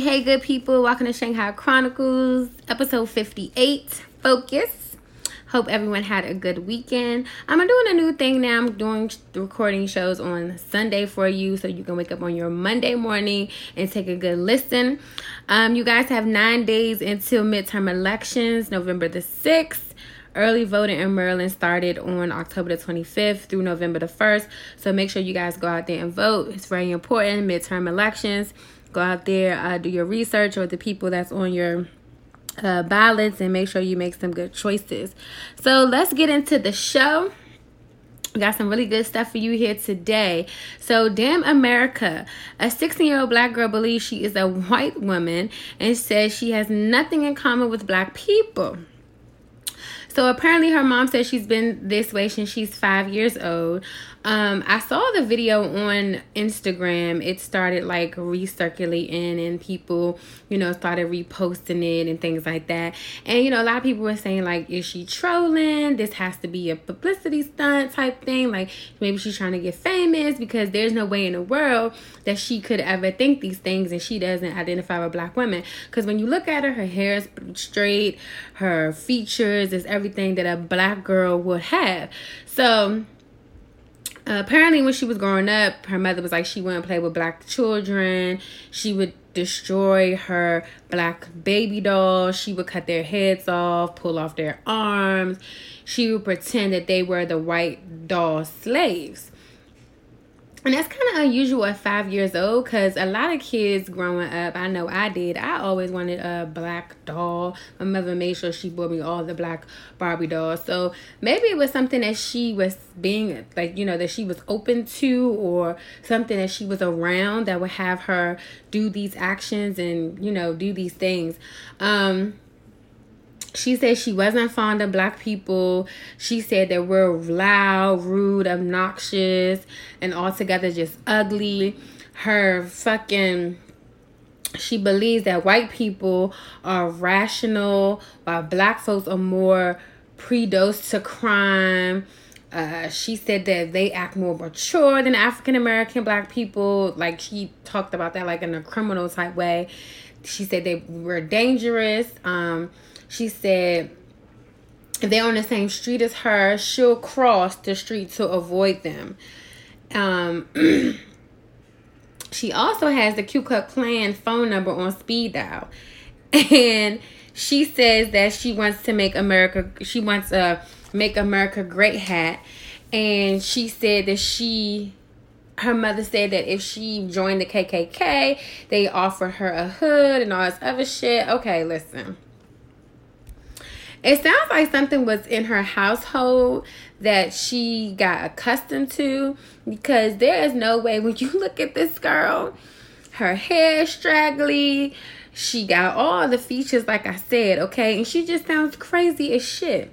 Hey, good people. Welcome to Shanghai Chronicles, episode 58. Focus. Hope everyone had a good weekend. I'm doing a new thing now. I'm doing recording shows on Sunday for you so you can wake up on your Monday morning and take a good listen. Um, you guys have nine days until midterm elections, November the 6th. Early voting in Maryland started on October the 25th through November the 1st. So make sure you guys go out there and vote. It's very important. Midterm elections. Go out there, uh, do your research or the people that's on your uh, ballots and make sure you make some good choices. So let's get into the show. We got some really good stuff for you here today. So, Damn America. A 16 year old black girl believes she is a white woman and says she has nothing in common with black people. So apparently her mom says she's been this way since she's five years old. Um, I saw the video on Instagram. It started like recirculating and people, you know, started reposting it and things like that. And you know, a lot of people were saying like, is she trolling? This has to be a publicity stunt type thing. Like maybe she's trying to get famous because there's no way in the world that she could ever think these things and she doesn't identify with black women. Because when you look at her, her hair is straight, her features is everything that a black girl would have. So apparently, when she was growing up, her mother was like she wouldn't play with black children. She would destroy her black baby dolls. She would cut their heads off, pull off their arms. She would pretend that they were the white doll slaves. And that's kind of unusual at five years old because a lot of kids growing up, I know I did, I always wanted a black doll. My mother made sure she bought me all the black Barbie dolls. So maybe it was something that she was being, like, you know, that she was open to or something that she was around that would have her do these actions and, you know, do these things. Um, she said she wasn't fond of black people. She said that we're loud, rude, obnoxious, and altogether just ugly. Her fucking she believes that white people are rational while black folks are more predosed to crime. Uh, she said that they act more mature than African American black people. Like she talked about that like in a criminal type way. She said they were dangerous. Um, she said they're on the same street as her, she'll cross the street to avoid them. Um, she also has the Ku Klux Klan phone number on speed dial, and she says that she wants to make America. She wants a make America great hat, and she said that she. Her mother said that if she joined the KKK, they offered her a hood and all this other shit. Okay, listen. It sounds like something was in her household that she got accustomed to because there is no way when you look at this girl, her hair straggly, she got all the features like I said, okay, and she just sounds crazy as shit.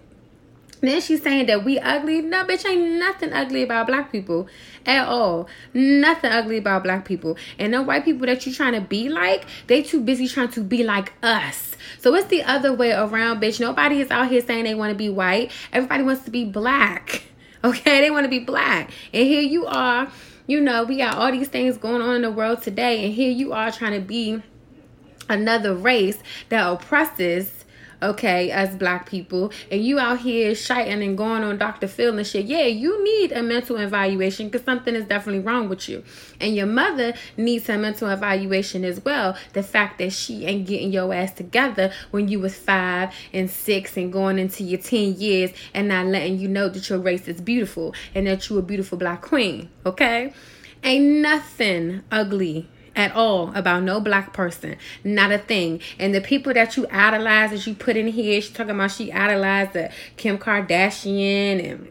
Then she's saying that we ugly. No, bitch, ain't nothing ugly about black people at all. Nothing ugly about black people. And the white people that you trying to be like, they too busy trying to be like us. So it's the other way around, bitch. Nobody is out here saying they want to be white. Everybody wants to be black. Okay, they want to be black. And here you are, you know, we got all these things going on in the world today, and here you are trying to be another race that oppresses okay, as black people, and you out here shiting and going on Dr. Phil and shit, yeah, you need a mental evaluation because something is definitely wrong with you. And your mother needs a mental evaluation as well. The fact that she ain't getting your ass together when you was five and six and going into your 10 years and not letting you know that your race is beautiful and that you a beautiful black queen, okay? Ain't nothing ugly at all about no black person. Not a thing. And the people that you idolize, that you put in here, she's talking about she idolized the Kim Kardashian and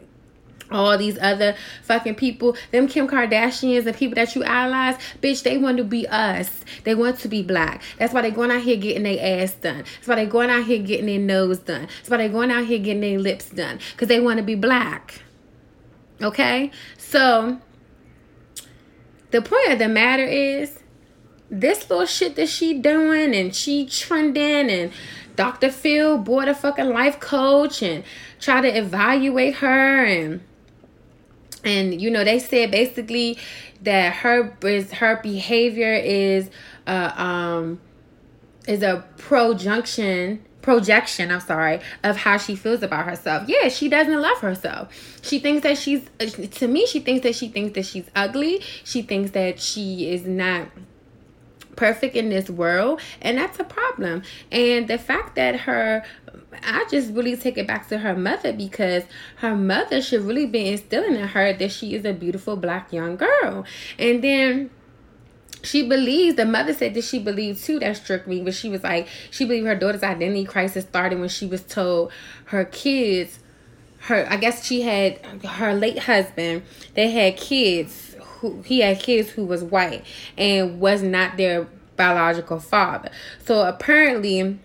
all these other fucking people, them Kim Kardashians and people that you idolize, bitch, they want to be us. They want to be black. That's why they going out here getting their ass done. That's why they going out here getting their nose done. That's why they going out here getting their lips done. Because they want to be black. Okay? So, the point of the matter is, this little shit that she doing and she trending and Dr. Phil bought a fucking life coach and try to evaluate her and and you know they said basically that her is her behavior is uh um is a projunction projection i'm sorry of how she feels about herself yeah she doesn't love herself she thinks that she's to me she thinks that she thinks that she's ugly she thinks that she is not perfect in this world and that's a problem and the fact that her I just really take it back to her mother because her mother should really be instilling in her that she is a beautiful black young girl. And then she believes the mother said that she believed too that struck me but she was like she believed her daughter's identity crisis started when she was told her kids her i guess she had her late husband they had kids who he had kids who was white and was not their biological father. So apparently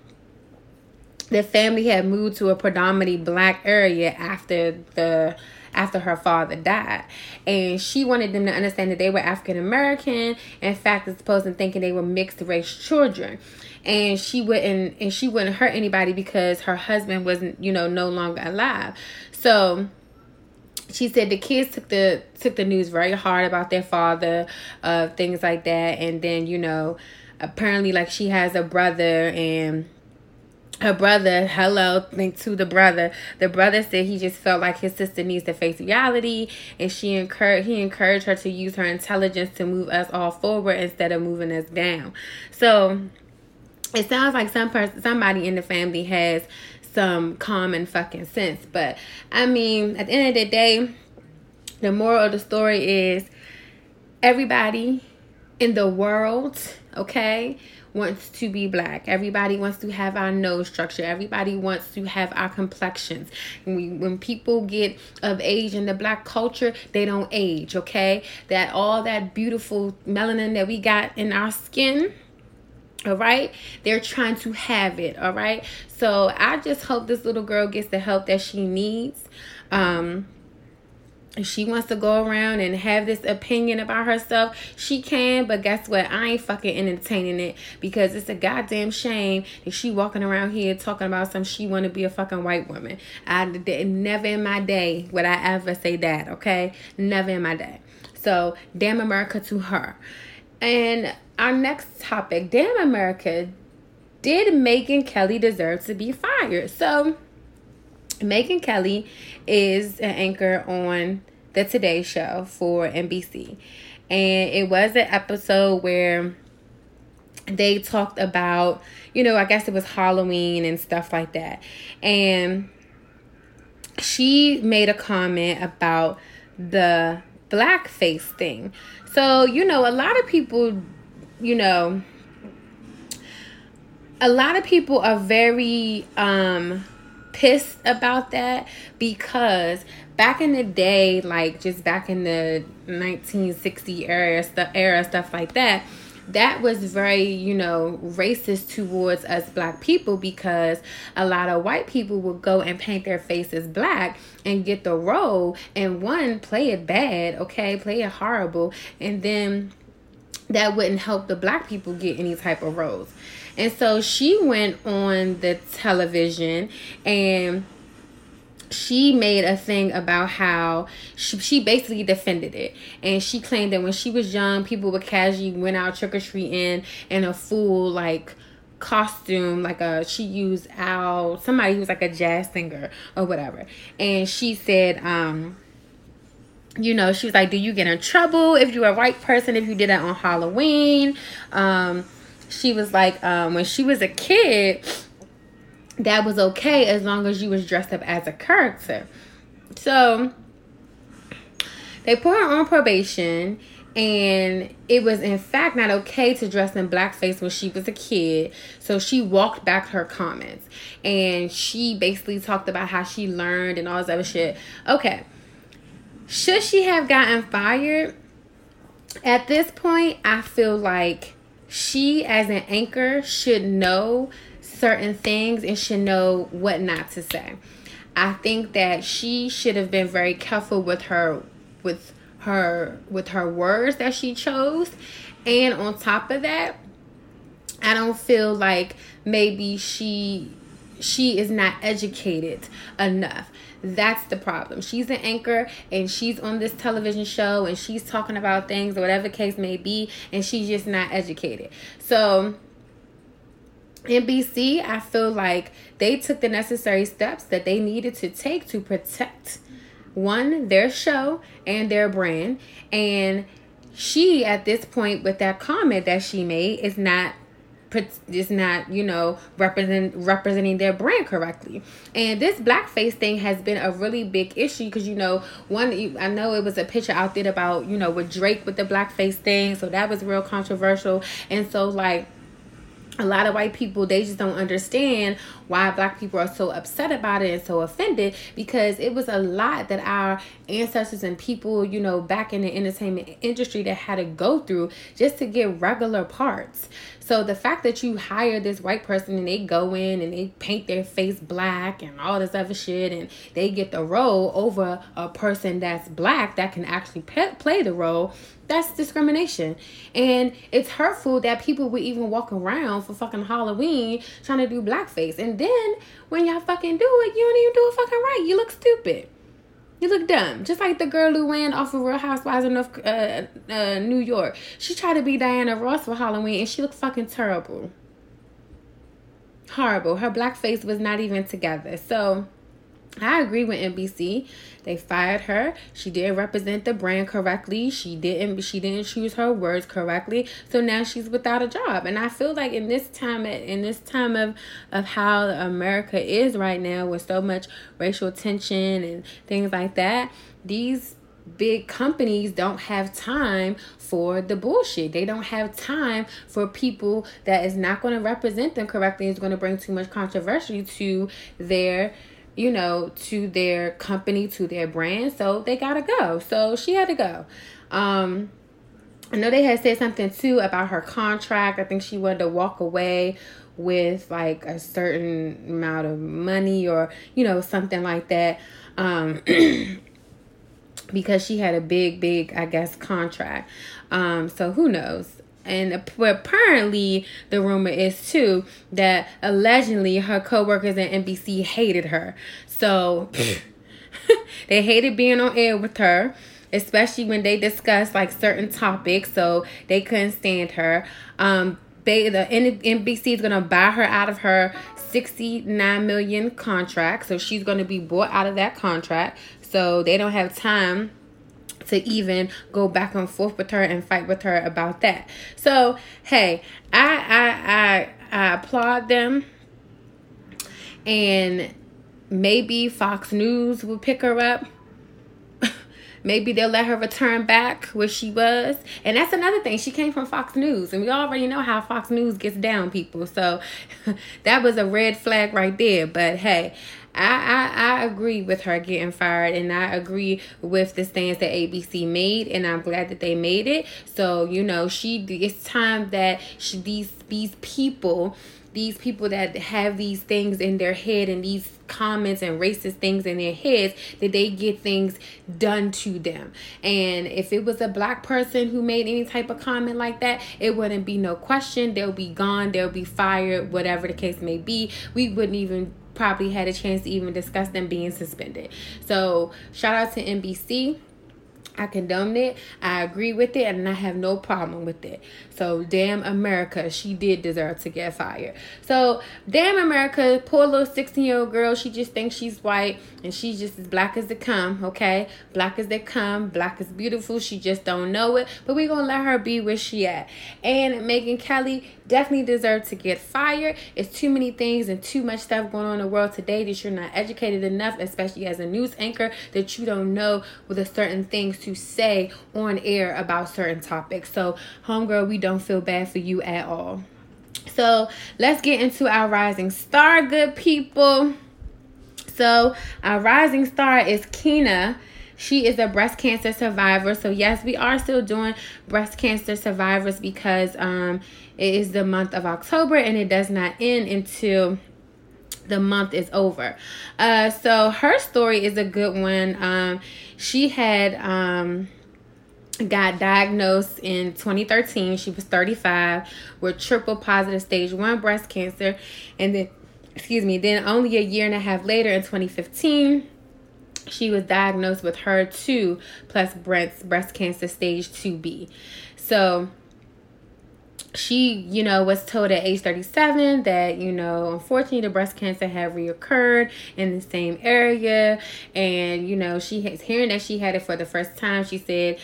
the family had moved to a predominantly black area after the after her father died. And she wanted them to understand that they were African American. In fact, it's supposed to thinking they were mixed race children. And she wouldn't and she wouldn't hurt anybody because her husband wasn't, you know, no longer alive. So she said the kids took the took the news very hard about their father, uh, things like that, and then you know, apparently like she has a brother and her brother hello think to the brother. The brother said he just felt like his sister needs to face reality. And she encouraged he encouraged her to use her intelligence to move us all forward instead of moving us down. So it sounds like some person somebody in the family has some common fucking sense. But I mean, at the end of the day, the moral of the story is everybody in the world, okay, wants to be black. Everybody wants to have our nose structure. Everybody wants to have our complexions. We, when people get of age in the black culture, they don't age, okay? That all that beautiful melanin that we got in our skin, all right they're trying to have it all right so i just hope this little girl gets the help that she needs um if she wants to go around and have this opinion about herself, she can. But guess what? I ain't fucking entertaining it because it's a goddamn shame that she walking around here talking about some she want to be a fucking white woman. I never in my day would I ever say that. Okay, never in my day. So damn America to her. And our next topic, damn America, did Megyn Kelly deserve to be fired? So, Megyn Kelly is an anchor on the Today Show for NBC. And it was an episode where they talked about, you know, I guess it was Halloween and stuff like that. And she made a comment about the blackface thing. So, you know, a lot of people you know, a lot of people are very um pissed about that because back in the day like just back in the 1960 era stuff era stuff like that that was very, you know, racist towards us black people because a lot of white people would go and paint their faces black and get the role and one play it bad, okay, play it horrible, and then that wouldn't help the black people get any type of roles. And so she went on the television and she made a thing about how she, she basically defended it and she claimed that when she was young people would casually went out trick-or-treating in a full like costume like a she used out somebody who was like a jazz singer or whatever and she said um you know she was like do you get in trouble if you're a white person if you did that on halloween? Um she was like um when she was a kid that was okay as long as you was dressed up as a character. So they put her on probation and it was in fact not okay to dress in blackface when she was a kid. So she walked back her comments and she basically talked about how she learned and all this other shit. Okay should she have gotten fired at this point i feel like she as an anchor should know certain things and should know what not to say. I think that she should have been very careful with her with her with her words that she chose. And on top of that, I don't feel like maybe she she is not educated enough. That's the problem. She's an anchor and she's on this television show and she's talking about things or whatever case may be and she's just not educated. So NBC, I feel like they took the necessary steps that they needed to take to protect one, their show and their brand. And she, at this point, with that comment that she made, is not is not you know represent representing their brand correctly. And this blackface thing has been a really big issue because you know one i know it was a picture out there about you know with drake with the blackface thing so that was real controversial. And so like a lot of white people they just don't understand why black people are so upset about it and so offended because it was a lot that our ancestors and people you know back in the entertainment industry that had to go through just to get regular parts so the fact that you hire this white person and they go in and they paint their face black and all this other shit and they get the role over a person that's black that can actually pe- play the role that's discrimination. And it's hurtful that people would even walk around for fucking Halloween trying to do blackface. And then when y'all fucking do it, you don't even do it fucking right. You look stupid. You look dumb. Just like the girl who ran off of Real Housewives of North, uh, uh, New York. She tried to be Diana Ross for Halloween and she looked fucking terrible. Horrible. Her black face was not even together. So I agree with NBC. They fired her. She didn't represent the brand correctly. She didn't she didn't choose her words correctly. So now she's without a job. And I feel like in this time in this time of of how America is right now with so much racial tension and things like that, these big companies don't have time for the bullshit. They don't have time for people that is not going to represent them correctly. Is going to bring too much controversy to their you know, to their company, to their brand. So they gotta go. So she had to go. Um, I know they had said something too about her contract. I think she wanted to walk away with like a certain amount of money or, you know, something like that. Um, because she had a big, big, I guess, contract. Um, so who knows? And apparently the rumor is too that allegedly her co-workers at NBC hated her. So they hated being on air with her, especially when they discussed like certain topics. So they couldn't stand her. Um, they the NBC is gonna buy her out of her 69 million contract. So she's gonna be bought out of that contract. So they don't have time to even go back and forth with her and fight with her about that. So hey, I I I, I applaud them, and maybe Fox News will pick her up. maybe they'll let her return back where she was. And that's another thing. She came from Fox News, and we already know how Fox News gets down, people. So that was a red flag right there. But hey, I, I I agree with her getting fired, and I agree with the stance that ABC made, and I'm glad that they made it. So you know, she it's time that she, these these people these people that have these things in their head and these comments and racist things in their heads that they get things done to them. And if it was a black person who made any type of comment like that, it wouldn't be no question. They'll be gone, they'll be fired, whatever the case may be. We wouldn't even probably had a chance to even discuss them being suspended. So, shout out to NBC I condone it. I agree with it, and I have no problem with it. So, damn America, she did deserve to get fired. So, damn America, poor little 16 year old girl, she just thinks she's white and she's just as black as they come, okay? Black as they come, black is beautiful. She just don't know it, but we gonna let her be where she at. And Megyn Kelly definitely deserve to get fired. It's too many things and too much stuff going on in the world today that you're not educated enough, especially as a news anchor, that you don't know with a certain things to say on air about certain topics. So, homegirl, we don't feel bad for you at all. So, let's get into our rising star, good people. So, our rising star is Kina. She is a breast cancer survivor. So, yes, we are still doing breast cancer survivors because um, it is the month of October and it does not end until the month is over. Uh, so her story is a good one. Um, she had um, got diagnosed in 2013. She was 35 with triple positive stage one breast cancer, and then excuse me, then only a year and a half later in 2015 she was diagnosed with HER2 plus breast breast cancer stage 2B. So she, you know, was told at age 37 that, you know, unfortunately the breast cancer had reoccurred in the same area. And, you know, she has hearing that she had it for the first time, she said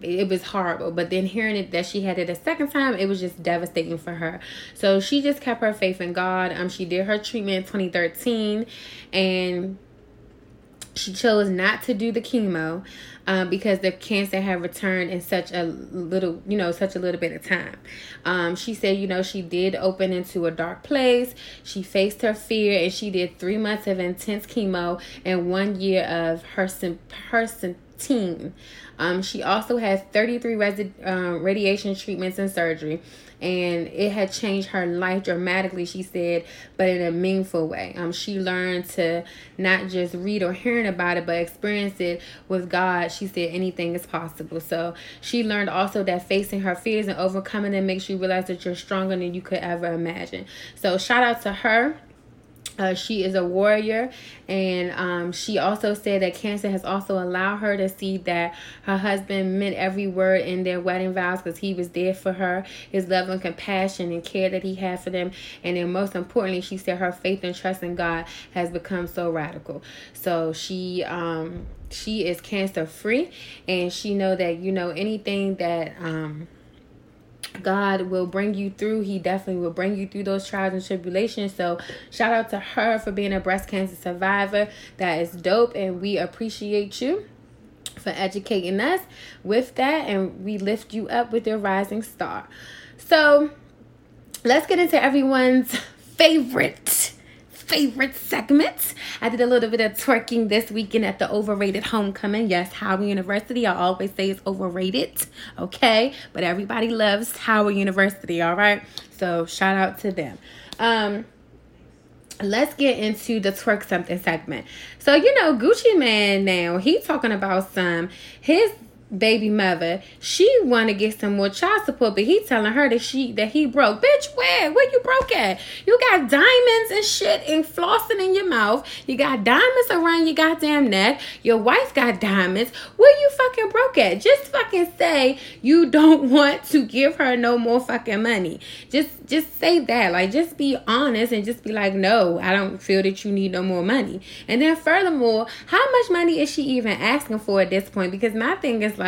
it was horrible. But then hearing it that she had it a second time, it was just devastating for her. So she just kept her faith in God. Um, she did her treatment in 2013 and she chose not to do the chemo um, because the cancer had returned in such a little, you know, such a little bit of time. Um, she said, you know, she did open into a dark place. She faced her fear and she did three months of intense chemo and one year of her, Hersen, Herceptin. Um, she also had 33 resi- um, radiation treatments and surgery and it had changed her life dramatically she said but in a meaningful way. Um she learned to not just read or hearing about it but experience it with god. She said anything is possible. So she learned also that facing her fears and overcoming them makes you realize that you're stronger than you could ever imagine. So shout out to her uh, she is a warrior, and um, she also said that cancer has also allowed her to see that her husband meant every word in their wedding vows because he was there for her, his love and compassion and care that he had for them, and then most importantly, she said her faith and trust in God has become so radical. So she um, she is cancer free, and she know that you know anything that um God will bring you through. He definitely will bring you through those trials and tribulations. So, shout out to her for being a breast cancer survivor. That is dope, and we appreciate you for educating us with that. And we lift you up with your rising star. So, let's get into everyone's favorite favorite segment. I did a little bit of twerking this weekend at the overrated homecoming. Yes, Howard University. I always say it's overrated, okay? But everybody loves Howard University, all right? So shout out to them. Um, let's get into the twerk something segment. So you know Gucci Mane now he talking about some his baby mother, she want to get some more child support, but he telling her that she that he broke. Bitch, where? Where you broke at? You got diamonds and shit and flossing in your mouth. You got diamonds around your goddamn neck. Your wife got diamonds. Where you fucking broke at? Just fucking say you don't want to give her no more fucking money. Just just say that. Like just be honest and just be like, no, I don't feel that you need no more money. And then furthermore, how much money is she even asking for at this point? Because my thing is like,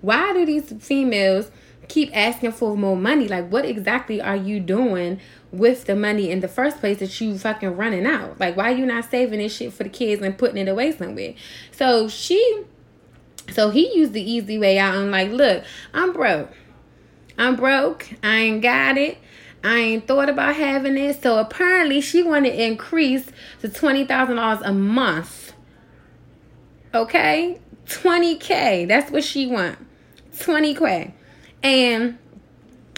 why do these females keep asking for more money? Like, what exactly are you doing with the money in the first place that you fucking running out? Like, why you not saving this shit for the kids and putting it away somewhere? So she, so he used the easy way out and like, look, I'm broke. I'm broke. I ain't got it. I ain't thought about having it. So apparently she wanted to increase to $20,000 a month. Okay? 20K. That's what she want. 20K. And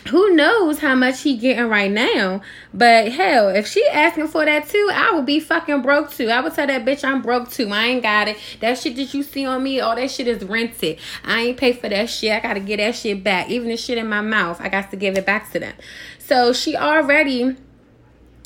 who knows how much he getting right now. But hell if she asking for that too i would be fucking broke too. I would tell that bitch i'm broke too. I ain't got it. That shit that you see on me all that shit is rented. I ain't pay for that shit. I gotta get that shit back. Even the shit in my mouth i got to give it back to them. So she already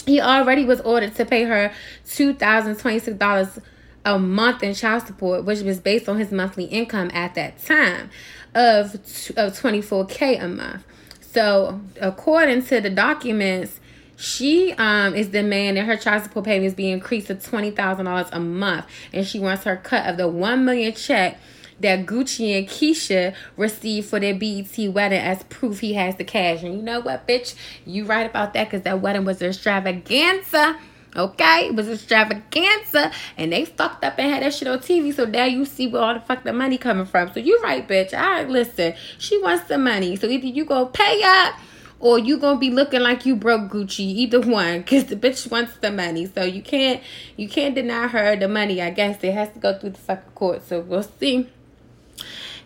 he already was ordered to pay her $2026 a month in child support which was based on his monthly income at that time of, of 24k a month so, according to the documents, she um is demanding her child support payments be increased to twenty thousand dollars a month, and she wants her cut of the one million check that Gucci and Keyshia received for their BET wedding as proof he has the cash. And you know what, bitch? You right about that because that wedding was an extravaganza. Okay, it was extravaganza, and they fucked up and had that shit on TV. So now you see where all the fuck the money coming from. So you right, bitch. I listen. She wants the money, so either you gonna pay up or you gonna be looking like you broke Gucci. Either one, cause the bitch wants the money. So you can't you can't deny her the money. I guess it has to go through the fucking court. So we'll see.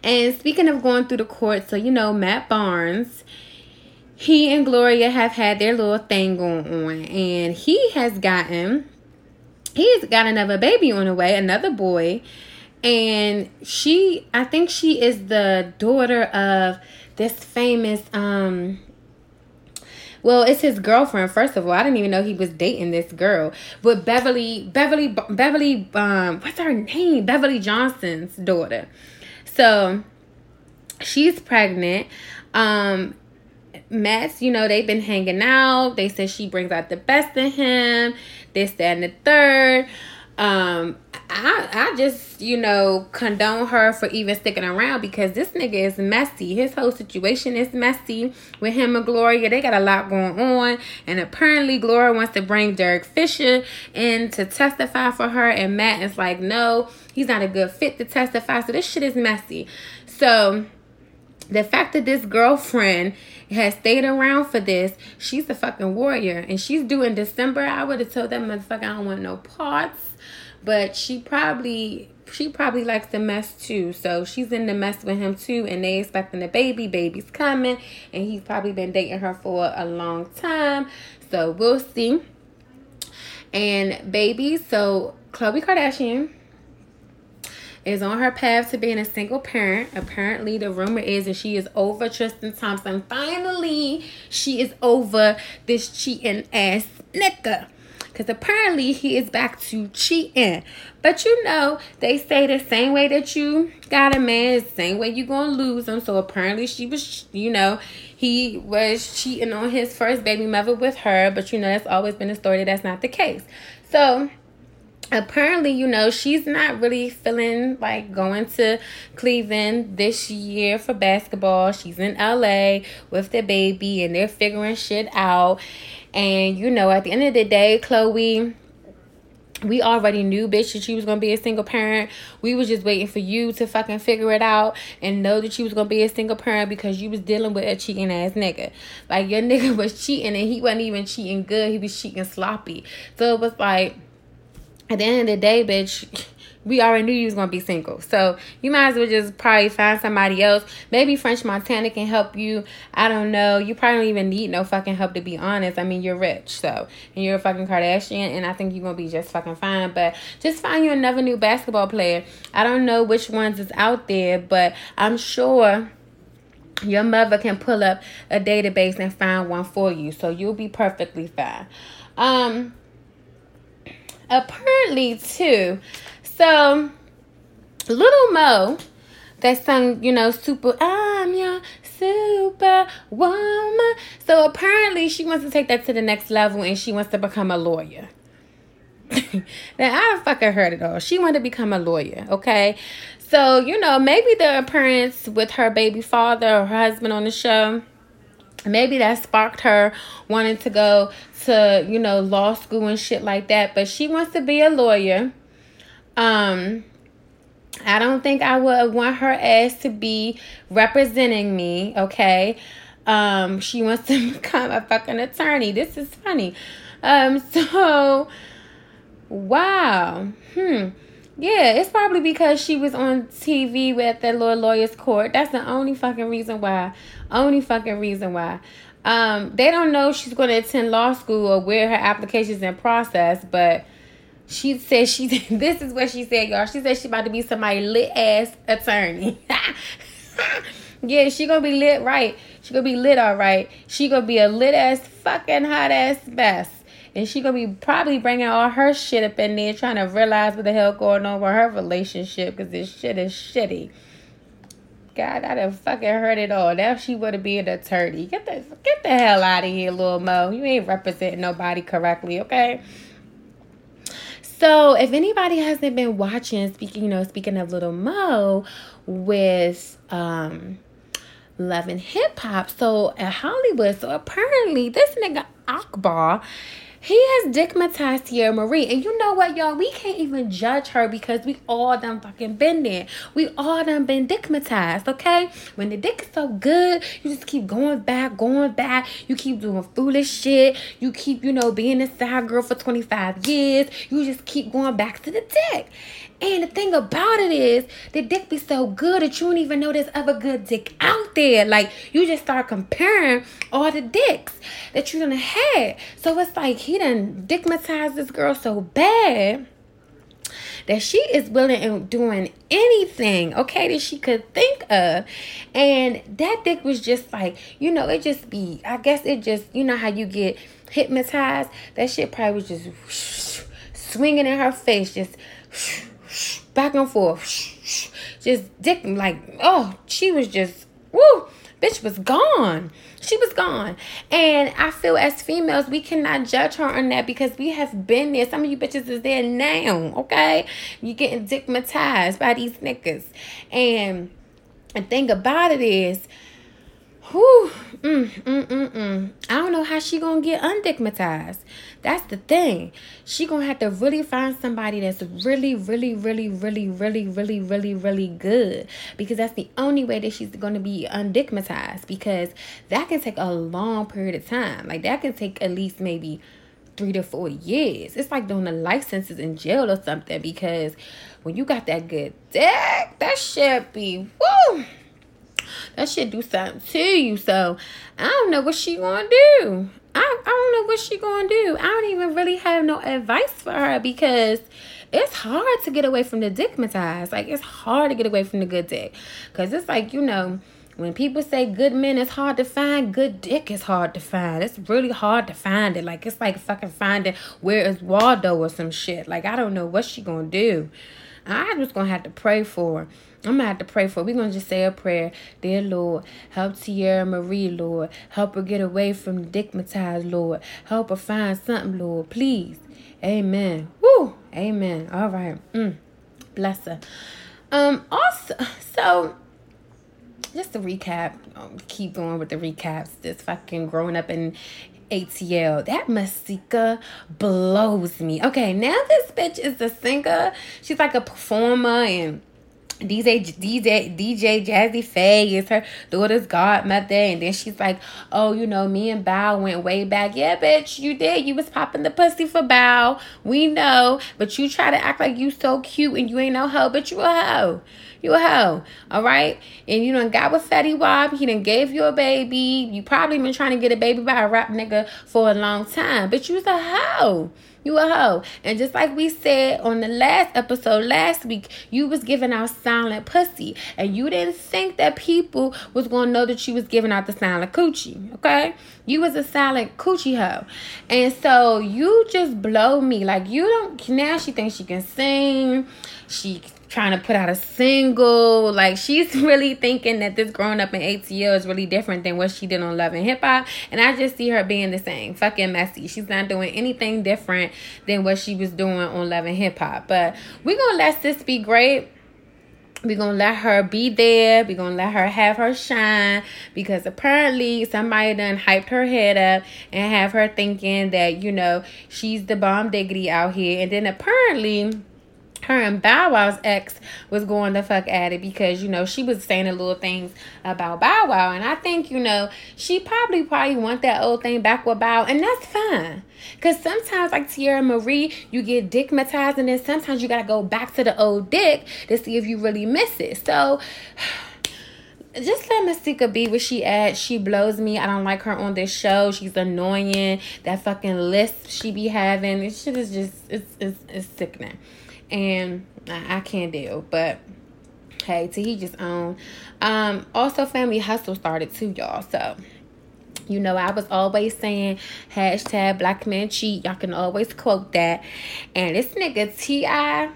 And speaking of going through the court, so you know Matt Barnes he and Gloria have had their little thing going on, and he has gotten he's got another baby on the way, another boy, and she I think she is the daughter of this famous um well, it's his girlfriend. First of all, I didn't even know he was dating this girl. But Beverly, Beverly, Beverly, um, what's her name? Beverly Johnson's daughter. So she's pregnant. Um, Matt's, you know, they've been hanging out. They said she brings out the best in him. This, that, and the third. Um, I I just, you know, condone her for even sticking around because this nigga is messy. His whole situation is messy with him and Gloria. They got a lot going on. And apparently Gloria wants to bring Derek Fisher in to testify for her. And Matt is like, no, he's not a good fit to testify. So this shit is messy. So the fact that this girlfriend has stayed around for this, she's a fucking warrior. And she's due in December. I would have told that motherfucker I don't want no parts. But she probably she probably likes the mess too. So she's in the mess with him too. And they expecting a baby. Baby's coming. And he's probably been dating her for a long time. So we'll see. And baby, so Khloe Kardashian is on her path to being a single parent. Apparently, the rumor is that she is over Tristan Thompson. Finally, she is over this cheating ass nigga. Because apparently he is back to cheating. But you know, they say the same way that you got a man, same way you gonna lose him. So apparently she was, you know, he was cheating on his first baby mother with her. But you know, that's always been a story that that's not the case. So apparently, you know, she's not really feeling like going to Cleveland this year for basketball. She's in LA with the baby and they're figuring shit out. And, you know, at the end of the day, Khloe we already knew bitch that she was gonna be a single parent we was just waiting for you to fucking figure it out and know that she was gonna be a single parent because you was dealing with a cheating ass nigga like your nigga was cheating and he wasn't even cheating good he was cheating sloppy so it was like at the end of the day, bitch, we already knew you was gonna be single. So you might as well just probably find somebody else. Maybe French Montana can help you. I don't know. You probably don't even need no fucking help to be honest. I mean, you're rich, so and you're a fucking Kardashian, and I think you're gonna be just fucking fine. But just find you another new basketball player. I don't know which ones is out there, but I'm sure your mother can pull up a database and find one for you. So you'll be perfectly fine. Um apparently too. So little Mo that sung, you know, super I'm your super woman. So apparently she wants to take that to the next level and she wants to become a lawyer. now I fucking heard it all. She wanted to become a lawyer, okay? So, you know, maybe the appearance with her baby father or her husband on the show maybe that sparked her wanting to go to you know law school and shit like that but she wants to be a lawyer um i don't think i would want her ass to be representing me okay um, she wants to become a fucking attorney. This is funny. Um, so wow. Hmm. Yeah, it's probably because she was on TV with that little lawyer's court. That's the only fucking reason why. Only fucking reason why. Um, they don't know she's going to attend law school or where her application's in process, but she said she. This is what she said, y'all. She said she about to be somebody lit ass attorney. yeah, she gonna be lit right. She gonna be lit all right. She gonna be a lit ass fucking hot ass best. And she gonna be probably bringing all her shit up in there, trying to realize what the hell going on with her relationship, cause this shit is shitty. God, I done fucking heard it all. Now she wanna be an attorney. Get the get the hell out of here, little Mo. You ain't representing nobody correctly, okay? So if anybody hasn't been watching, speaking, you know, speaking of little Mo with um Love and Hip Hop, so at Hollywood, so apparently this nigga Akbar he has digmatized Teairra Mari. And you know what, y'all? We can't even judge her because we all done fucking been there. We all done been digmatized, okay? When the dick is so good, you just keep going back, going back. You keep doing foolish shit. You keep, you know, being a side girl for 25 years. You just keep going back to the dick. And the thing about it is, the dick be so good that you don't even know there's other good dick out there. Like, you just start comparing all the dicks that you done had. So it's like he done dickmatized this girl so bad that she is willing and doing anything, okay, that she could think of. And that dick was just like, you know, it just be, I guess it just, you know how you get hypnotized? That shit probably was just swinging in her face, just back and forth, just dick like oh, she was just woo, bitch was gone. She was gone. And I feel as females, we cannot judge her on that because we have been there. Some of you bitches is there now, okay? You getting dickmatized by these niggas. And the thing about it is, whew, mm, mm, mm, mm. I don't know how she gonna get undigmatized. That's the thing. She gonna have to really find somebody that's really, really, really, really, really, really, really, really good. Because that's the only way that she's gonna be undigmatized. Because that can take a long period of time. Like that can take at least maybe three to four years. It's like doing a life sentence in jail or something. Because when you got that good dick, that should be woo. That should do something to you. So I don't know what she gonna do. I, I don't know what she gonna do. I don't even really have no advice for her because it's hard to get away from the dickmatized. Like it's hard to get away from the good dick. Cause it's like, you know, when people say good men is hard to find, good dick is hard to find. It's really hard to find it. Like it's like fucking finding where is Waldo or some shit. Like I don't know what she gonna do. I just gonna have to pray for her. I'm gonna have to pray for. We're gonna just say a prayer. Dear Lord, help Teairra Mari, Lord. Help her get away from the dickmatized, Lord. Help her find something, Lord. Please. Amen. Woo. Amen. All right. Mm. Bless her. Um, also, so just to recap, um, keep going with the recaps. This fucking growing up in ATL. That Masika blows me. Okay, now this bitch is a singer. She's like a performer and DJ DJ DJ Jazzy Pha is her daughter's godmother, and then she's like, "Oh, you know, me and Bow went way back. Yeah, bitch, you did. You was popping the pussy for Bow. We know, but you try to act like you so cute and you ain't no hoe, but you a hoe. You a hoe, all right? And you done got with Fetty Wap. He done gave you a baby. You probably been trying to get a baby by a rap nigga for a long time, but you's a hoe." You a hoe. And just like we said on the last episode last week, you was giving out silent pussy. And you didn't think that people was gonna know that you was giving out the silent coochie. Okay? You was a silent coochie hoe. And so you just blow me. Like you don't now she thinks she can sing. She trying to put out a single. Like she's really thinking that this growing up in ATL is really different than what she did on Love and Hip Hop. And I just see her being the same. Fucking messy. She's not doing anything different than what she was doing on Love and Hip Hop. But we're gonna let this be great. We're gonna let her be there. We're gonna let her have her shine because apparently somebody done hyped her head up and have her thinking that, you know, she's the bomb diggity out here. And then apparently her and Bow Wow's ex was going the fuck at it because you know she was saying the little things about Bow Wow, and I think you know she probably probably want that old thing back with Bow, and that's fine. Cause sometimes like Teairra Mari, you get dickmatized, and then sometimes you gotta go back to the old dick to see if you really miss it. So. just let Masika be where she at. She blows me. I don't like her on this show. She's annoying. That fucking list she be having. This shit is just it's it's, it's sickening and I, can't deal. But hey, to he just own. Um, also, Family Hustle started too, y'all. So you know, I was always saying hashtag black man cheat. Y'all can always quote that. And this nigga T.I.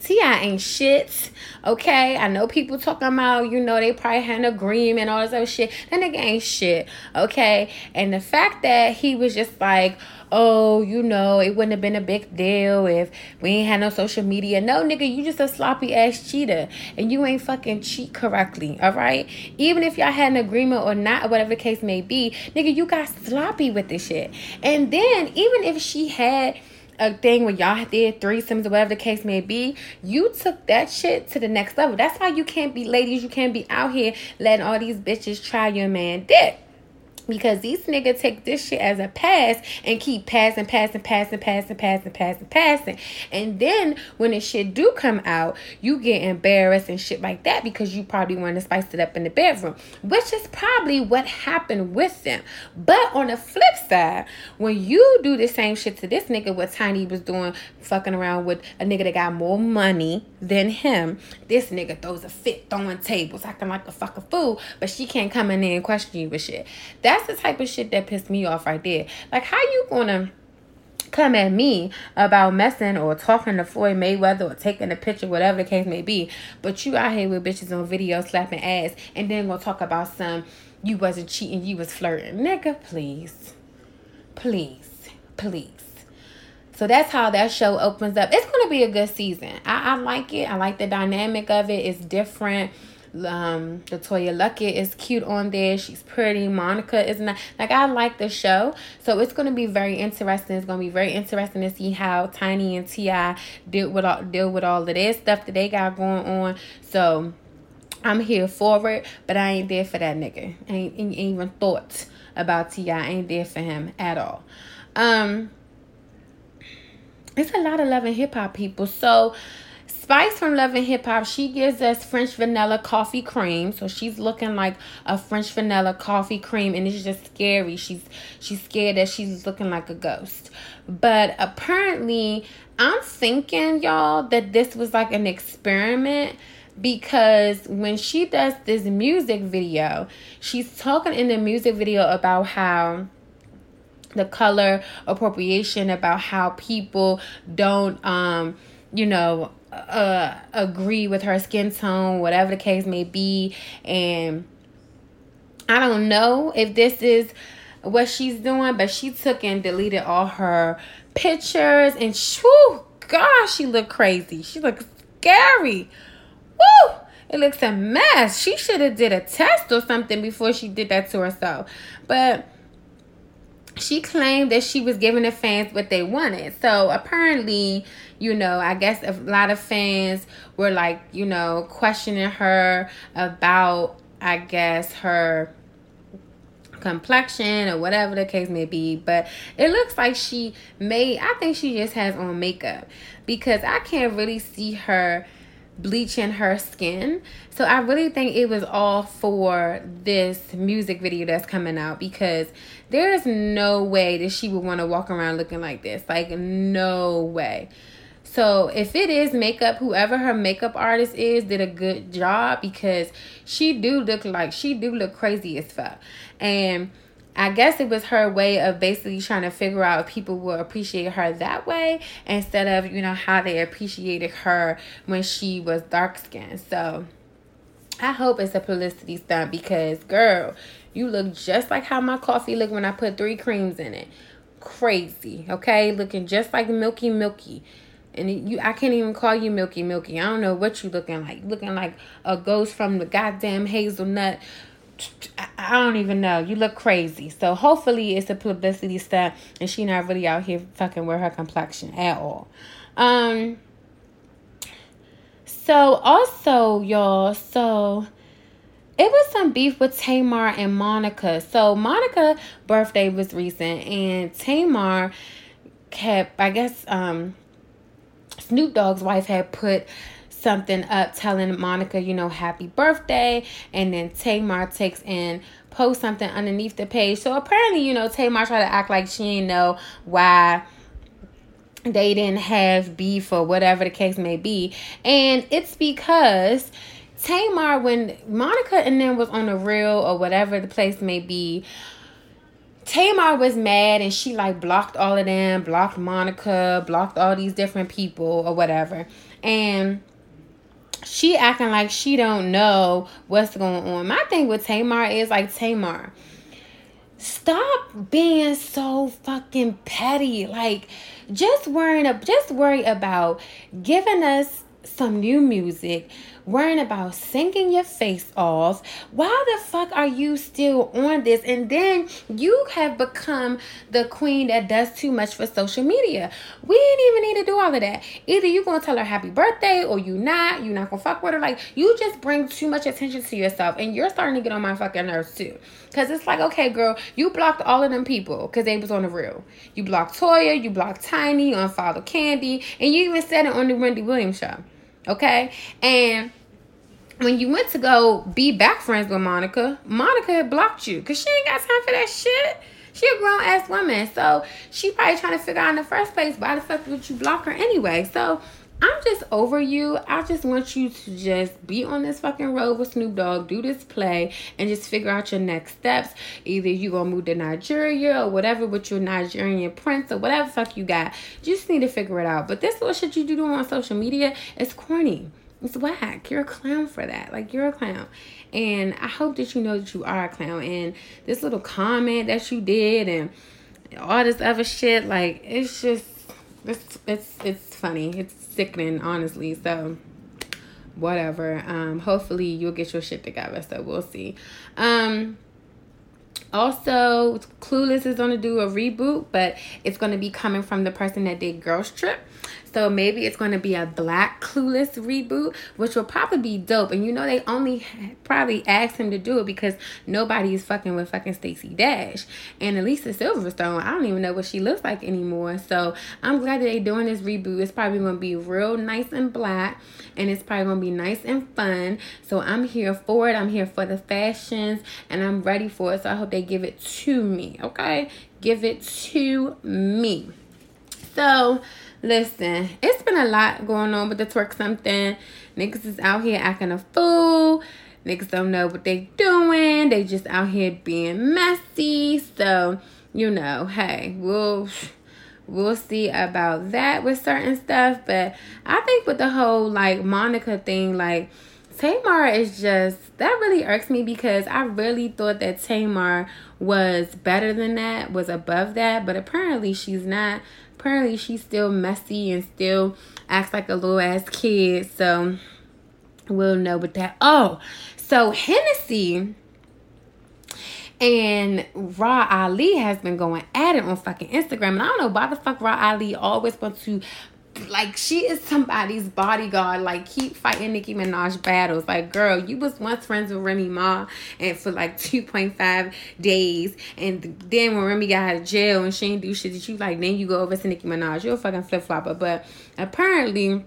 T.I. ain't shit. Okay. I know people talking about, you know, they probably had an agreement, and all this other shit. That nigga ain't shit. Okay. And the fact that he was just like, oh, you know, it wouldn't have been a big deal if we ain't had no social media. No, nigga, you just a sloppy ass cheater and you ain't fucking cheat correctly, all right? Even if y'all had an agreement or not, or whatever the case may be, nigga, you got sloppy with this shit. And then, even if she had a thing where y'all did threesomes or whatever the case may be, you took that shit to the next level. That's why you can't be ladies, you can't be out here letting all these bitches try your man dick because these niggas take this shit as a pass and keep passing, passing, passing, passing, passing, passing, passing. And then when the shit do come out, you get embarrassed and shit like that because you probably want to spice it up in the bedroom, which is probably what happened with them. But on the flip side, when you do the same shit to this nigga, what Tiny was doing, fucking around with a nigga that got more money than him, this nigga throws a fit, throwing tables, acting like a fucking fool, but she can't come in there and question you with shit. That's the type of shit that pissed me off right there. Like, how you gonna come at me about messing or talking to Floyd Mayweather or taking a picture, whatever the case may be, but you out here with bitches on video slapping ass and then gonna talk about some you wasn't cheating, you was flirting. Nigga, please. Please. Please. So that's how that show opens up. It's gonna be a good season. I, I like it. I like the dynamic of it. It's different um LeToya Luckett is cute on there. She's pretty. Monica is not like I like the show. So it's gonna be very interesting. It's gonna be very interesting to see how Tiny and T.I. deal with all deal with all of this stuff that they got going on. So I'm here for it, but I ain't there for that nigga. I ain't, ain't even thought about T.I. I ain't there for him at all. Um it's a lot of love and hip hop people. So Spice from Love and Hip Hop, she gives us French vanilla coffee cream. So she's looking like a French vanilla coffee cream and it's just scary. She's she's scared that she's looking like a ghost. But apparently, I'm thinking y'all that this was like an experiment because when she does this music video, she's talking in the music video about how the color appropriation about how people don't um you know uh, agree with her skin tone, whatever the case may be. And I don't know if this is what she's doing, but she took and deleted all her pictures and shoo, gosh, she looked crazy. She looked scary. Woo! It looks a mess. She should have did a test or something before she did that to herself. But she claimed that she was giving the fans what they wanted. So apparently, you know, I guess a lot of fans were like, you know, questioning her about, I guess, her complexion or whatever the case may be. But it looks like she made, I think she just has on makeup because I can't really see her bleaching her skin. So I really think it was all for this music video that's coming out because there's no way that she would want to walk around looking like this. Like no way. So if it is makeup, whoever her makeup artist is did a good job because she do look like she do look crazy as fuck. And I guess it was her way of basically trying to figure out if people will appreciate her that way instead of, you know, how they appreciated her when she was dark skinned. So I hope it's a publicity stunt because, girl, you look just like how my coffee looked when I put three creams in it. Crazy, okay? Looking just like Milky Milky. And you, I can't even call you Milky Milky. I don't know what you looking like. Looking like a ghost from the goddamn hazelnut I don't even know. You look crazy. So hopefully it's a publicity stunt and she not really out here fucking with her complexion at all. Um So also, y'all, so it was some beef with Tamar and Monica. So Monica' birthday was recent, and Tamar kept, I guess, um, Snoop Dogg's wife had put something up telling Monica, you know, happy birthday, and then Tamar takes and post something underneath the page. So apparently, you know, Tamar tried to act like she didn't know why they didn't have beef or whatever the case may be. And it's because Tamar, when Monica and them was on the real or whatever the place may be, Tamar was mad and she like blocked all of them, blocked Monica, blocked all these different people or whatever. And she acting like she don't know what's going on. My thing with Tamar is like Tamar, stop being so fucking petty. Like just worrying just worry about giving us some new music worrying about sinking your face off. Why the fuck are you still on this? And then you have become the queen that does too much for social media. We didn't even need to do all of that. Either you're gonna tell her happy birthday or you not. You're not gonna fuck with her. Like you just bring too much attention to yourself, and you're starting to get on my fucking nerves too. Cause it's like, okay, girl, you blocked all of them people because they was on the real. You blocked Toya, you blocked Tiny, you unfollowed Kandi, and you even said it on the Wendy Williams show. Okay? And when you went to go be back friends with Monica, Monica had blocked you because she ain't got time for that shit. She a grown ass woman. So she probably trying to figure out in the first place why the fuck would you block her anyway. So I'm just over you. I just want you to just be on this fucking road with Snoop Dogg, do this play, and just figure out your next steps. Either you gonna move to Nigeria or whatever with your Nigerian prince or whatever fuck you got. You just need to figure it out. But this little shit you do on social media is corny. It's whack. You're a clown for that. Like you're a clown. And I hope that you know that you are a clown. And this little comment that you did and all this other shit, like it's just it's it's it's funny. It's sickening, honestly. So whatever. Um, hopefully you'll get your shit together. So we'll see. Um also, Clueless is going to do a reboot, but it's going to be coming from the person that did Girls Trip. So maybe it's going to be a black Clueless reboot, which will probably be dope. And you know, they only probably asked him to do it because nobody is fucking with fucking Stacey Dash. And Alicia Silverstone, I don't even know what she looks like anymore. So I'm glad that they're doing this reboot. It's probably going to be real nice and black. And it's probably going to be nice and fun. So I'm here for it. I'm here for the fashions. And I'm ready for it. So I hope they give it to me. Okay? Give it to me. So Listen, it's been a lot going on with the twerk something. Niggas is out here acting a fool. Niggas don't know what they doing. They just out here being messy. So, you know, hey, we'll we'll see about that with certain stuff. But I think with the whole like Monica thing, like Tamar is just that really irks me because I really thought that Tamar was better than that, was above that, but apparently she's not apparently she's still messy and still acts like a little ass kid. So we'll know with that. Oh, so Hennessy and Rah Ali has been going at it on fucking Instagram. And I don't know why the fuck Rah Ali always wants to like she is somebody's bodyguard. Like keep fighting Nicki Minaj battles. Like girl, you was once friends with Remy Ma and for like two point five days, and then when Remy got out of jail and she didn't do shit, that you like then you go over to Nicki Minaj. You're a fucking flip flopper. But apparently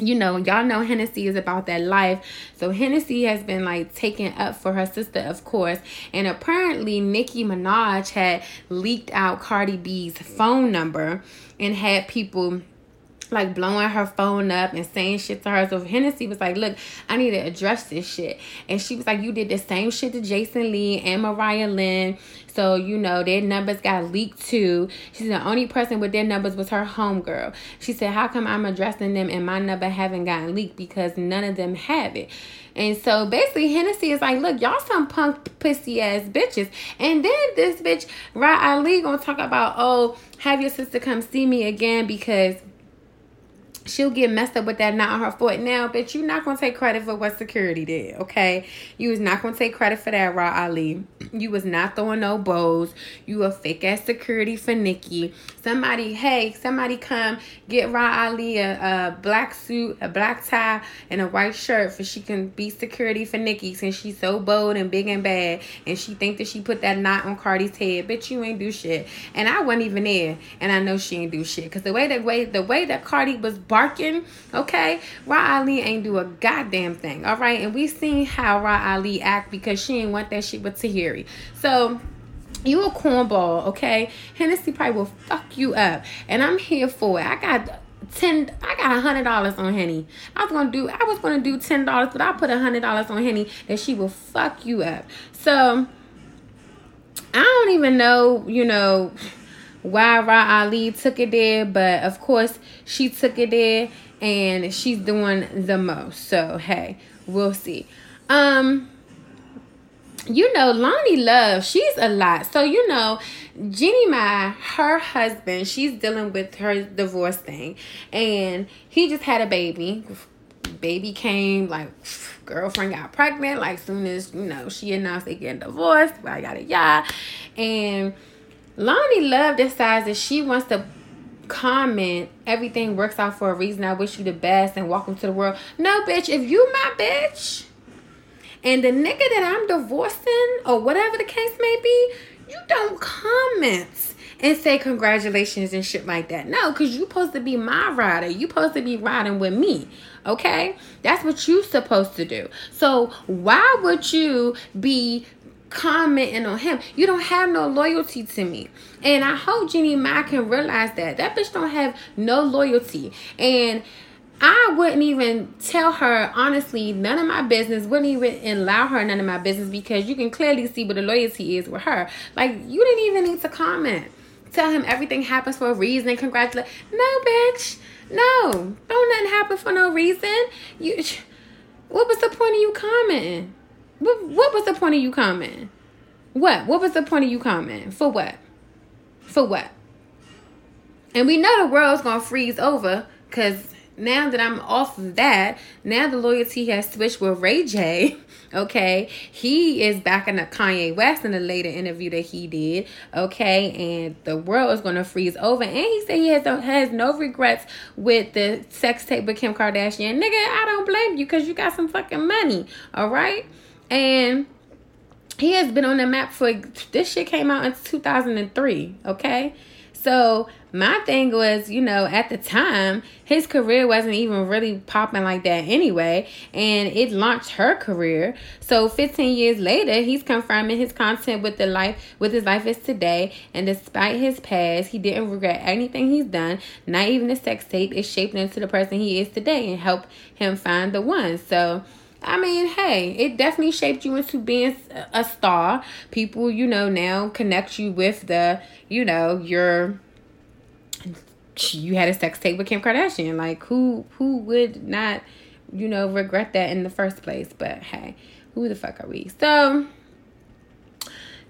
you know, y'all know Hennessy is about that life. So Hennessy has been like taken up for her sister, of course. And apparently Nicki Minaj had leaked out Cardi B's phone number and had people like blowing her phone up and saying shit to her. So Hennessy was like, Look, I need to address this shit. And she was like, You did the same shit to Jason Lee and Mariah Lynn. So, you know, their numbers got leaked too. She said the only person with their numbers was her homegirl. She said, How come I'm addressing them and my number haven't gotten leaked? Because none of them have it. And so basically Hennessy is like, look, y'all some punk pussy ass bitches. And then this bitch, Rah Ali, gonna talk about, oh, have your sister come see me again because she'll get messed up with that not on her foot. Now, bitch, you're not gonna take credit for what security did, okay? You was not gonna take credit for that, Rah Ali. You was not throwing no bows. You a fake ass security for Nicki. Somebody, hey, somebody come get Rah Ali a, a black suit, a black tie, and a white shirt for she can be security for Nicki since she's so bold and big and bad and she think that she put that knot on Cardi's head. Bitch, you ain't do shit. And I wasn't even there, and I know she ain't do shit. Cause the way that way the way that Cardi was barking, okay, Rah Ali ain't do a goddamn thing. All right, and we seen how Rah Ali act because she ain't want that shit with Tahiry. So you a cornball, okay? Hennessy probably will fuck you up, and I'm here for it. I got ten. I got a hundred dollars on Henny. I was gonna do. I was gonna do ten dollars, but I put a hundred dollars on Henny that she will fuck you up. So I don't even know. You know why Rah Ali took it there, but of course she took it there and she's doing the most. So hey, we'll see. Um you know, Loni Love, she's a lot. So, you know, Jeannie Mai, her husband, she's dealing with her divorce thing. And he just had a baby. Baby came, like, girlfriend got pregnant, like, soon as, you know, she announced they getting divorced, I got a yeah. And Loni Love decides that she wants to comment everything works out for a reason. I wish you the best and welcome to the world. No, bitch, if you my bitch and the nigga that I'm divorcing or whatever the case may be, you don't comment and say congratulations and shit like that. No, because you supposed to be my rider. You supposed to be riding with me. Okay? That's what you supposed to do. So why would you be commenting on him. You don't have no loyalty to me. And I hope Jeannie Mai can realize that. That bitch don't have no loyalty. And I wouldn't even tell her honestly none of my business. Wouldn't even allow her none of my business because you can clearly see what the loyalty is with her. Like you didn't even need to comment. Tell him everything happens for a reason. Congratulate. No, bitch. No. Don't nothing happen for no reason. You. What was the point of you commenting? What, what was the point of you commenting? What? What was the point of you commenting? For what? For what? And we know the world's gonna freeze over because now that I'm off of that, now the loyalty has switched with Ray J. Okay, he is backing up Kanye West in a later interview that he did. Okay, and the world is gonna freeze over. And he said he has no, has no regrets with the sex tape with Kim Kardashian. Nigga, I don't blame you because you got some fucking money. All right. And he has been on the map for this shit came out in 2003, okay? So my thing was, you know, at the time, his career wasn't even really popping like that anyway, and it launched her career. So 15 years later, he's confirming his content with the life with his life is today, and despite his past, he didn't regret anything he's done. Not even the sex tape is shaped into the person he is today and helped him find the one. So I mean, hey, it definitely shaped you into being a star. People, you know, now connect you with the, you know, your you had a sex tape with Kim Kardashian. Like who who would not, you know, regret that in the first place? But hey, who the fuck are we? So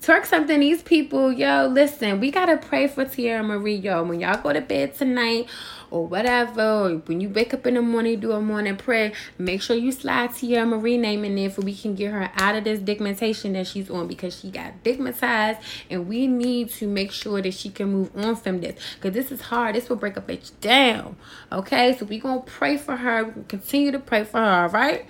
twerk something. These people, yo, listen, we gotta pray for Teairra Mari, yo. When y'all go to bed tonight or whatever, when you wake up in the morning, do a morning prayer, make sure you slide Teairra Mari name in there for we can get her out of this digmatization that she's on because she got digmatized and we need to make sure that she can move on from this because this is hard. This will break a bitch down. Okay, so we gonna pray for her. We continue to pray for her, all right?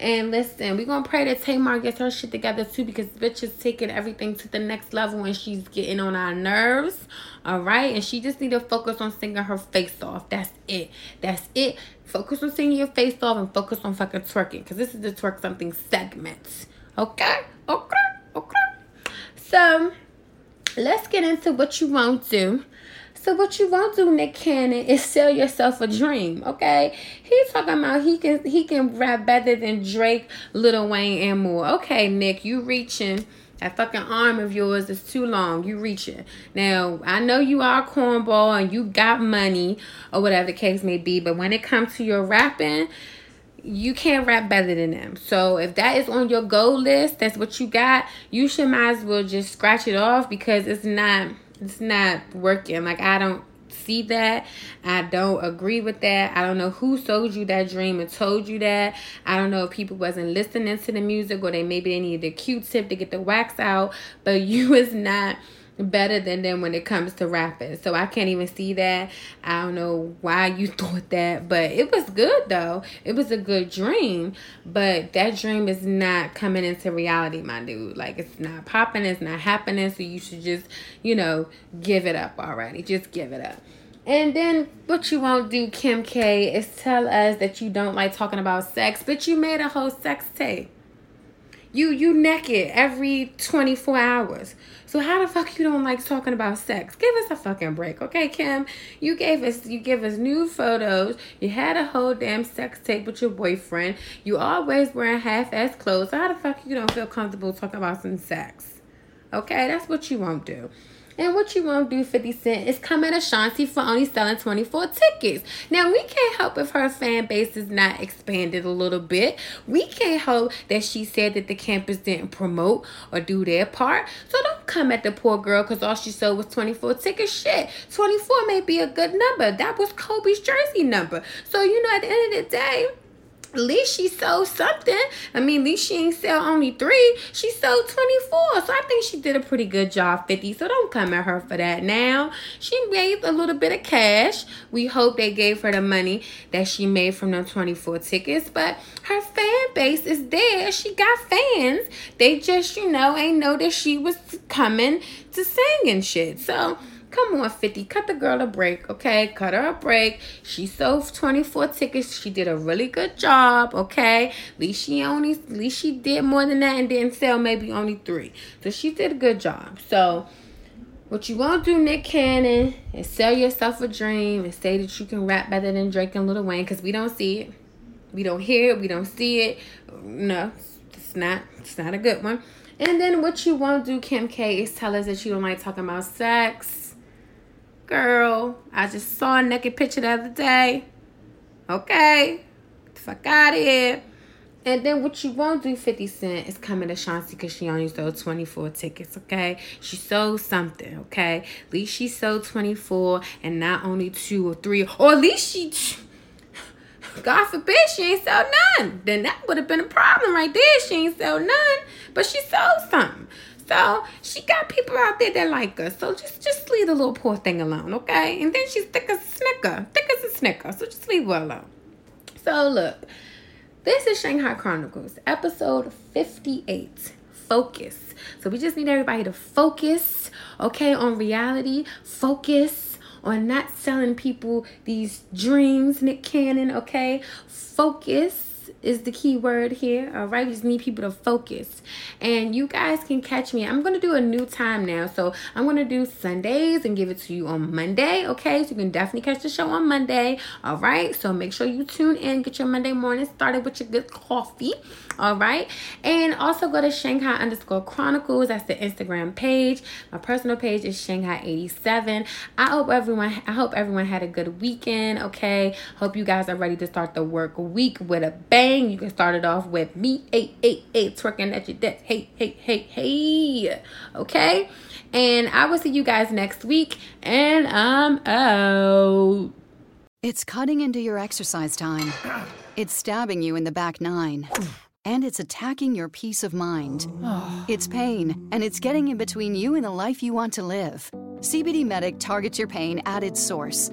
And listen, we're gonna pray that Tamar gets her shit together too because bitch is taking everything to the next level and she's getting on our nerves. All right. And she just need to focus on singing her face off. That's it. That's it. Focus on singing your face off and focus on fucking twerking. Because this is the twerk something segment. Okay? Okay. Okay. So let's get into what you won't do. So what you won't do, Nick Cannon, is sell yourself a dream, okay? He's talking about he can he can rap better than Drake, Lil Wayne, and more. Okay, Nick, you reaching. That fucking arm of yours is too long. You reaching. Now, I know you are cornball and you got money or whatever the case may be, but when it comes to your rapping, you can't rap better than them. So if that is on your goal list, that's what you got, you should might as well just scratch it off because it's not it's not working. Like I don't see that. I don't agree with that. I don't know who sold you that dream and told you that. I don't know if people wasn't listening to the music or they maybe they needed a Q-tip to get the wax out, but you is not better than them when it comes to rapping. So I can't even see that. I don't know why you thought that, but it was good though. It was a good dream, but that dream is not coming into reality, my dude. Like it's not popping, it's not happening, so you should just, you know, give it up already. Just give it up. And then what you won't do, Kim K, is tell us that you don't like talking about sex, but you made a whole sex tape. You you naked every 24 hours. So how the fuck you don't like talking about sex? Give us a fucking break, okay, Kim? You gave us you give us new photos. You had a whole damn sex tape with your boyfriend. You always wearing half-ass clothes. So how the fuck you don't feel comfortable talking about some sex? Okay, that's what you won't do. And what you won't do, 50 Cent, is come at Ashanti for only selling 24 tickets. Now, we can't help if her fan base is not expanded a little bit. We can't help that she said that the campus didn't promote or do their part. So don't come at the poor girl because all she sold was 24 tickets. Shit, 24 may be a good number. That was Kobe's jersey number. So, you know, at the end of the day, at least she sold something. I mean, at least she ain't sell only three. She sold 24. So I think she did a pretty good job, 50. So don't come at her for that now. She made a little bit of cash. We hope they gave her the money that she made from the 24 tickets. But her fan base is there. She got fans. They just, you know, ain't know that she was coming to sing and shit. So Come on, 50. Cut the girl a break, okay? Cut her a break. She sold 24 tickets. She did a really good job, okay? At least she only at least she did more than that and didn't sell maybe only three. So she did a good job. So what you won't do, Nick Cannon, is sell yourself a dream and say that you can rap better than Drake and Lil Wayne because we don't see it. We don't hear it. We don't see it. No, it's not. It's not a good one. And then what you won't do, Kim K, is tell us that you don't like talking about sex Girl, I just saw a naked picture the other day. Okay. Get the fuck out of here. And then what you won't do, 50 Cent, is coming to Shanti because she only sold 24 tickets, okay? She sold something, okay? At least she sold 24 and not only two or three. Or at least she, God forbid, she ain't sell none. Then that would have been a problem right there. She ain't sell none, but she sold something. So she got people out there that like her. So just just leave the little poor thing alone, okay? And then she's thick as a snicker, thick as a snicker. So just leave her alone. So look, this is Shanghai Chronicles, episode 58. Focus. So we just need everybody to focus, okay, on reality. Focus on not selling people these dreams, Nick Cannon, okay? Focus is the key word here. All right, we just need people to focus. And you guys can catch me. I'm going to do a new time now. So I'm going to do Sundays and give it to you on Monday. Okay, so you can definitely catch the show on Monday. All right, so make sure you tune in. Get your Monday morning started with your good coffee. All right, and also go to Shanghai underscore Chronicles. That's the Instagram page. My personal page is Shanghai 87. I hope everyone. I hope everyone had a good weekend. Okay, hope you guys are ready to start the work week with a bang bang, you can start it off with me, hey, hey, hey, twerking at your desk. Hey, hey, hey, hey. Okay? And I will see you guys next week. And I'm out. It's cutting into your exercise time. It's stabbing you in the back nine. And it's attacking your peace of mind. It's pain, and it's getting in between you and the life you want to live. CBD Medic targets your pain at its source